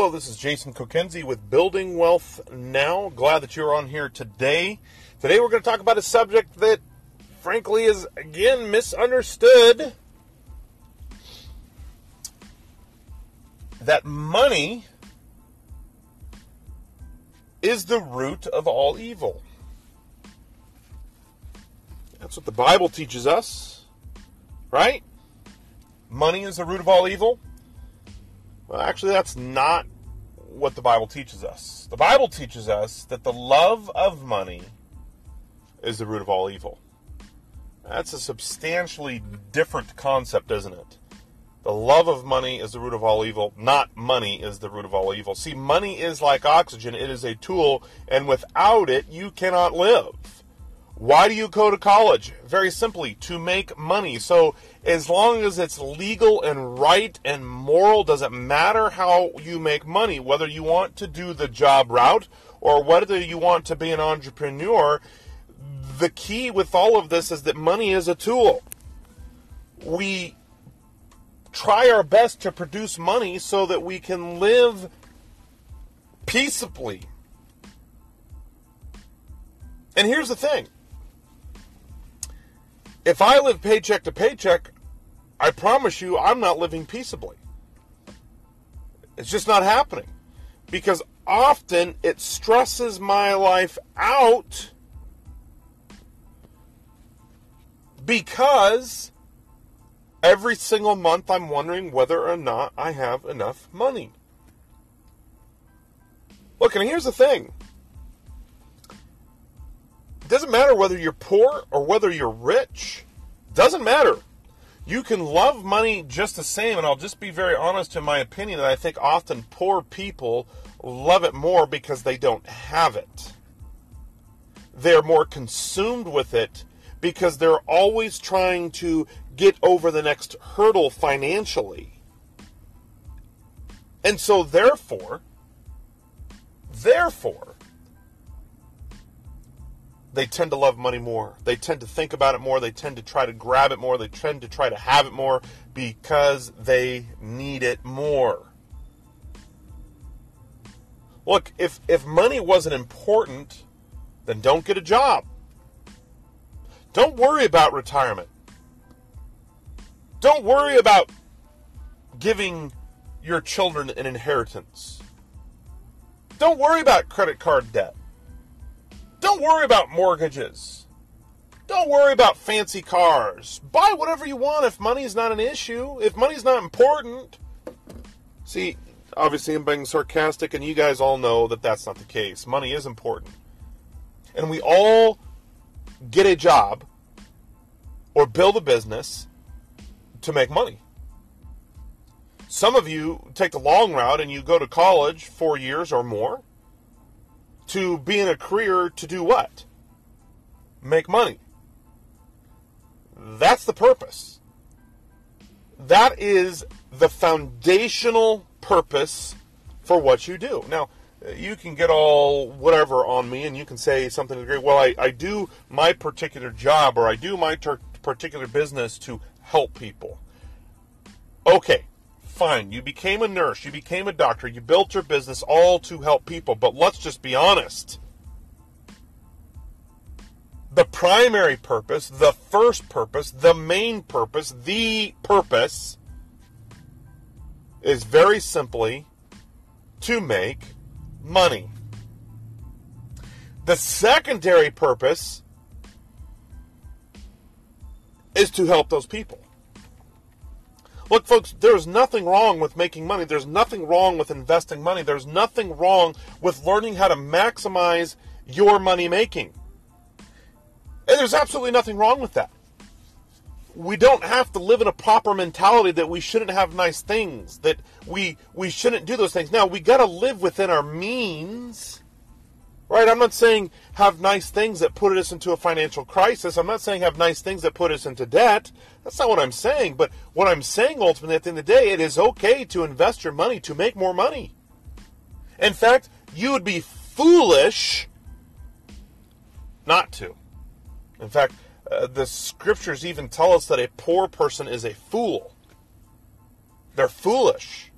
Hello, this is Jason Kokenzie with Building Wealth Now. Glad that you're on here today. Today we're going to talk about a subject that, frankly, is again misunderstood. That money is the root of all evil. That's what the Bible teaches us, right? Money is the root of all evil. Well, actually, that's not what the Bible teaches us. The Bible teaches us that the love of money is the root of all evil. That's a substantially different concept, isn't it? The love of money is the root of all evil, not money is the root of all evil. See, money is like oxygen, it is a tool, and without it, you cannot live. Why do you go to college? Very simply, to make money. So, as long as it's legal and right and moral, doesn't matter how you make money, whether you want to do the job route or whether you want to be an entrepreneur. The key with all of this is that money is a tool. We try our best to produce money so that we can live peaceably. And here's the thing if I live paycheck to paycheck, I promise you I'm not living peaceably. It's just not happening. Because often it stresses my life out because every single month I'm wondering whether or not I have enough money. Look, and here's the thing doesn't matter whether you're poor or whether you're rich. Doesn't matter. You can love money just the same, and I'll just be very honest in my opinion that I think often poor people love it more because they don't have it. They're more consumed with it because they're always trying to get over the next hurdle financially. And so, therefore, therefore, they tend to love money more. They tend to think about it more. They tend to try to grab it more. They tend to try to have it more because they need it more. Look, if, if money wasn't important, then don't get a job. Don't worry about retirement. Don't worry about giving your children an inheritance. Don't worry about credit card debt. Don't worry about mortgages. Don't worry about fancy cars. Buy whatever you want if money's not an issue, if money's not important. See, obviously I'm being sarcastic, and you guys all know that that's not the case. Money is important. And we all get a job or build a business to make money. Some of you take the long route and you go to college four years or more to be in a career to do what? Make money. That's the purpose. That is the foundational purpose for what you do. Now, you can get all whatever on me and you can say something to the great. Well, I, I do my particular job or I do my ter- particular business to help people. Okay, fine. You became a nurse, you became a doctor, you built your business all to help people, but let's just be honest. The primary purpose, the first purpose, the main purpose, the purpose is very simply to make money. The secondary purpose is to help those people. Look, folks, there's nothing wrong with making money. There's nothing wrong with investing money. There's nothing wrong with learning how to maximize your money making. And there's absolutely nothing wrong with that. We don't have to live in a proper mentality that we shouldn't have nice things, that we we shouldn't do those things. Now, we got to live within our means Right? I'm not saying have nice things that put us into a financial crisis. I'm not saying have nice things that put us into debt. That's not what I'm saying. But what I'm saying ultimately at the end of the day, it is okay to invest your money to make more money. In fact, you would be foolish not to. In fact, uh, the scriptures even tell us that a poor person is a fool. They're foolish.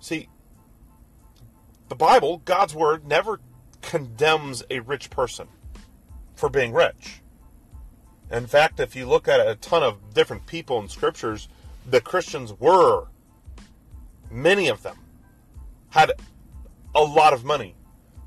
See, the Bible, God's Word, never condemns a rich person for being rich. In fact, if you look at a ton of different people in scriptures, the Christians were, many of them, had a lot of money.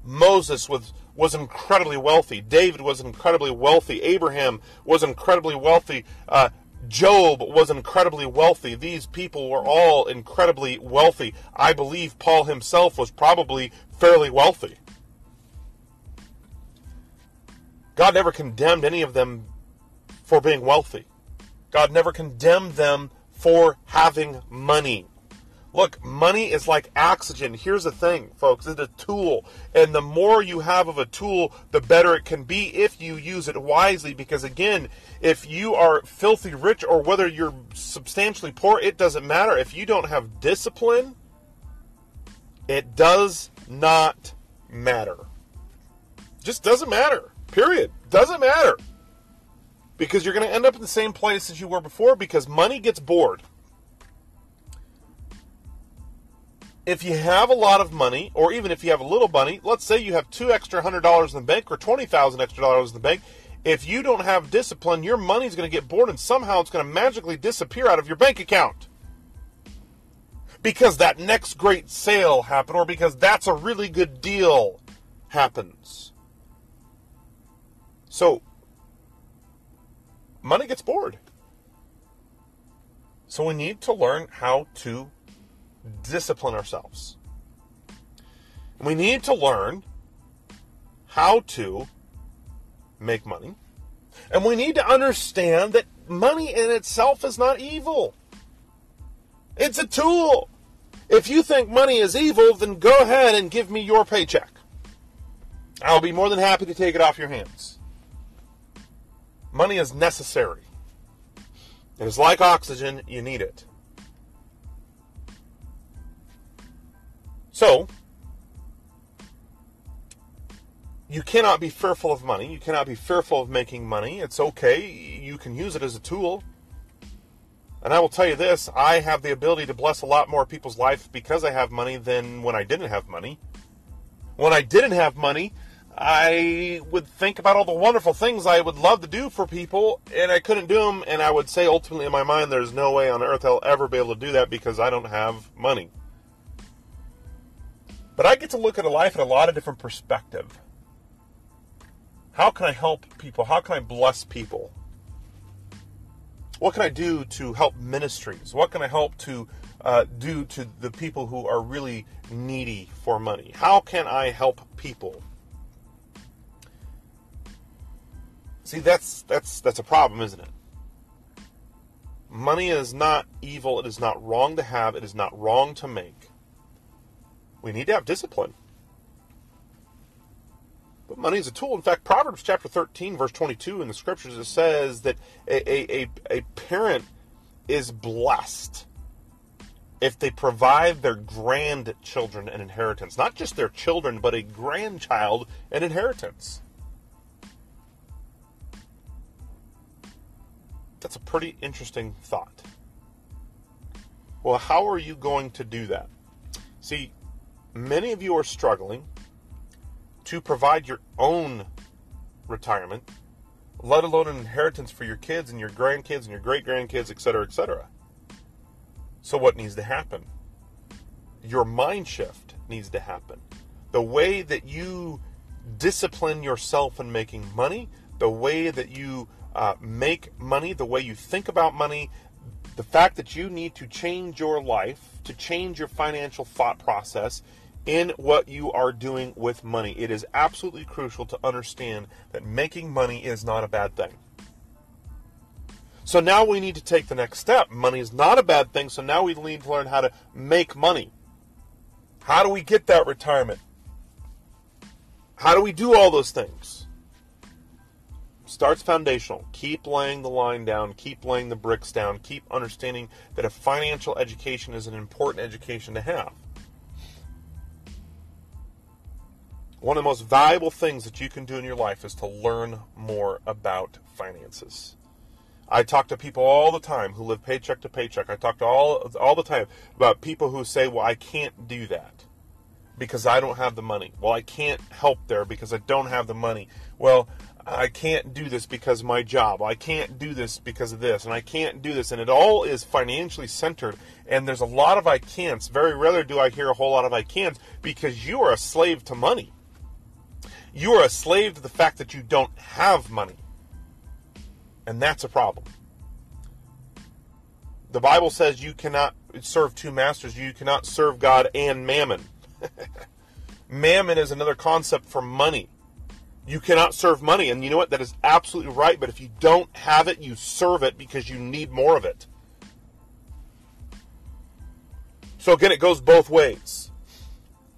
Moses was, was incredibly wealthy. David was incredibly wealthy. Abraham was incredibly wealthy. Uh, Job was incredibly wealthy. These people were all incredibly wealthy. I believe Paul himself was probably fairly wealthy. God never condemned any of them for being wealthy. God never condemned them for having money. Look, money is like oxygen. Here's the thing, folks it's a tool. And the more you have of a tool, the better it can be if you use it wisely. Because again, if you are filthy rich or whether you're substantially poor, it doesn't matter. If you don't have discipline, it does not matter. Just doesn't matter. Period. Doesn't matter. Because you're going to end up in the same place as you were before because money gets bored. If you have a lot of money, or even if you have a little money, let's say you have two extra hundred dollars in the bank or twenty thousand extra dollars in the bank. If you don't have discipline, your money's going to get bored and somehow it's going to magically disappear out of your bank account. Because that next great sale happened, or because that's a really good deal happens. So, money gets bored. So, we need to learn how to discipline ourselves. We need to learn how to make money. And we need to understand that money in itself is not evil. It's a tool. If you think money is evil, then go ahead and give me your paycheck. I'll be more than happy to take it off your hands. Money is necessary. It is like oxygen, you need it. So, you cannot be fearful of money. You cannot be fearful of making money. It's okay. You can use it as a tool. And I will tell you this I have the ability to bless a lot more people's life because I have money than when I didn't have money. When I didn't have money, I would think about all the wonderful things I would love to do for people, and I couldn't do them. And I would say ultimately in my mind, there's no way on earth I'll ever be able to do that because I don't have money. But I get to look at a life in a lot of different perspective. How can I help people? How can I bless people? What can I do to help ministries? What can I help to uh, do to the people who are really needy for money? How can I help people? See, that's that's that's a problem, isn't it? Money is not evil. It is not wrong to have. It is not wrong to make. We need to have discipline. But money is a tool. In fact, Proverbs chapter 13, verse 22 in the scriptures, it says that a, a, a parent is blessed if they provide their grandchildren an inheritance. Not just their children, but a grandchild an inheritance. That's a pretty interesting thought. Well, how are you going to do that? See, many of you are struggling to provide your own retirement, let alone an inheritance for your kids and your grandkids and your great grandkids, etc., etc. So, what needs to happen? Your mind shift needs to happen. The way that you discipline yourself in making money, the way that you uh, make money, the way you think about money, the fact that you need to change your life, to change your financial thought process in what you are doing with money. It is absolutely crucial to understand that making money is not a bad thing. So now we need to take the next step. Money is not a bad thing, so now we need to learn how to make money. How do we get that retirement? How do we do all those things? Starts foundational. Keep laying the line down, keep laying the bricks down, keep understanding that a financial education is an important education to have. One of the most valuable things that you can do in your life is to learn more about finances. I talk to people all the time who live paycheck to paycheck. I talk to all all the time about people who say, "Well, I can't do that because I don't have the money." Well, I can't help there because I don't have the money. Well, I can't do this because my job. I can't do this because of this, and I can't do this, and it all is financially centered. And there's a lot of I can'ts. Very rarely do I hear a whole lot of I can'ts because you are a slave to money. You are a slave to the fact that you don't have money. And that's a problem. The Bible says you cannot serve two masters. You cannot serve God and mammon. mammon is another concept for money. You cannot serve money. And you know what? That is absolutely right. But if you don't have it, you serve it because you need more of it. So again, it goes both ways.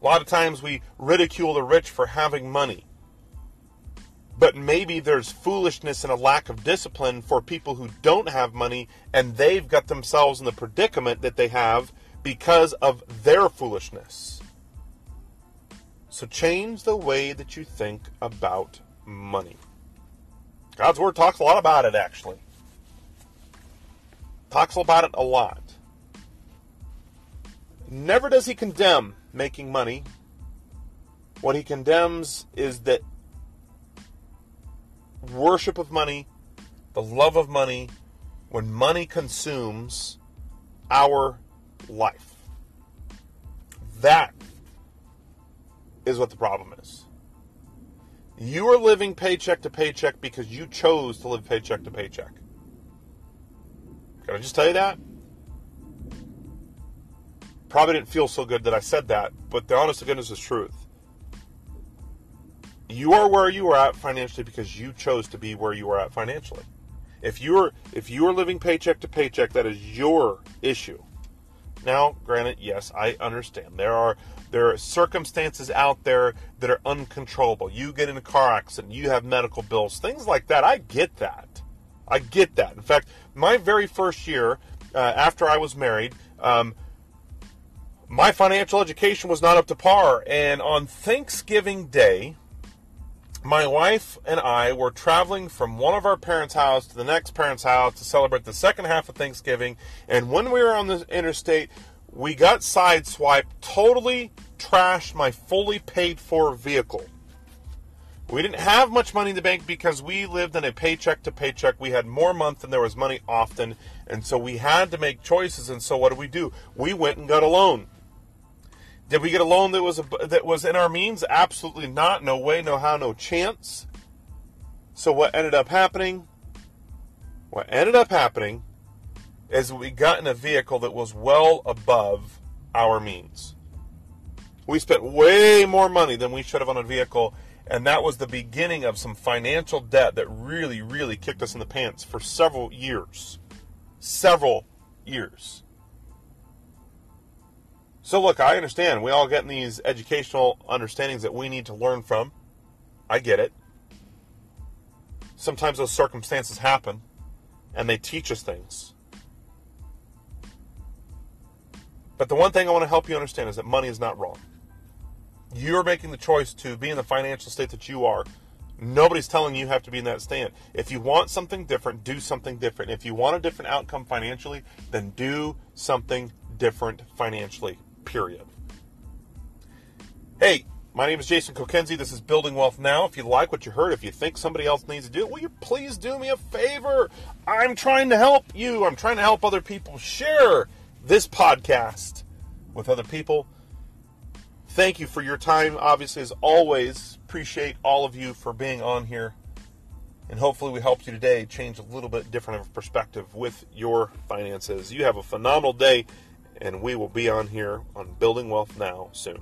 A lot of times we ridicule the rich for having money. But maybe there's foolishness and a lack of discipline for people who don't have money and they've got themselves in the predicament that they have because of their foolishness. So change the way that you think about money. God's Word talks a lot about it, actually. Talks about it a lot. Never does he condemn making money. What he condemns is that worship of money, the love of money, when money consumes our life. That is what the problem is. You are living paycheck to paycheck because you chose to live paycheck to paycheck. Can I just tell you that? Probably didn't feel so good that I said that, but the honest to goodness is truth. You are where you are at financially because you chose to be where you are at financially. If you're if you are living paycheck to paycheck, that is your issue. Now, granted, yes, I understand. There are there are circumstances out there that are uncontrollable. You get in a car accident, you have medical bills, things like that. I get that. I get that. In fact, my very first year uh, after I was married, um, my financial education was not up to par. And on Thanksgiving Day, my wife and I were traveling from one of our parents' house to the next parent's house to celebrate the second half of Thanksgiving. And when we were on the interstate, we got sideswiped, totally trashed my fully paid for vehicle. We didn't have much money in the bank because we lived in a paycheck to paycheck. We had more month than there was money often, and so we had to make choices. And so what did we do? We went and got a loan. Did we get a loan that was a, that was in our means? Absolutely not. No way, no how, no chance. So what ended up happening? What ended up happening is we got in a vehicle that was well above our means. We spent way more money than we should have on a vehicle, and that was the beginning of some financial debt that really, really kicked us in the pants for several years. Several years. So, look, I understand. We all get in these educational understandings that we need to learn from. I get it. Sometimes those circumstances happen and they teach us things. But the one thing I want to help you understand is that money is not wrong. You're making the choice to be in the financial state that you are. Nobody's telling you you have to be in that stand. If you want something different, do something different. If you want a different outcome financially, then do something different financially period. Hey, my name is Jason Kokenzie. This is Building Wealth Now. If you like what you heard, if you think somebody else needs to do it, will you please do me a favor? I'm trying to help you. I'm trying to help other people share this podcast with other people. Thank you for your time. Obviously, as always, appreciate all of you for being on here. And hopefully, we helped you today change a little bit different of perspective with your finances. You have a phenomenal day and we will be on here on Building Wealth Now soon.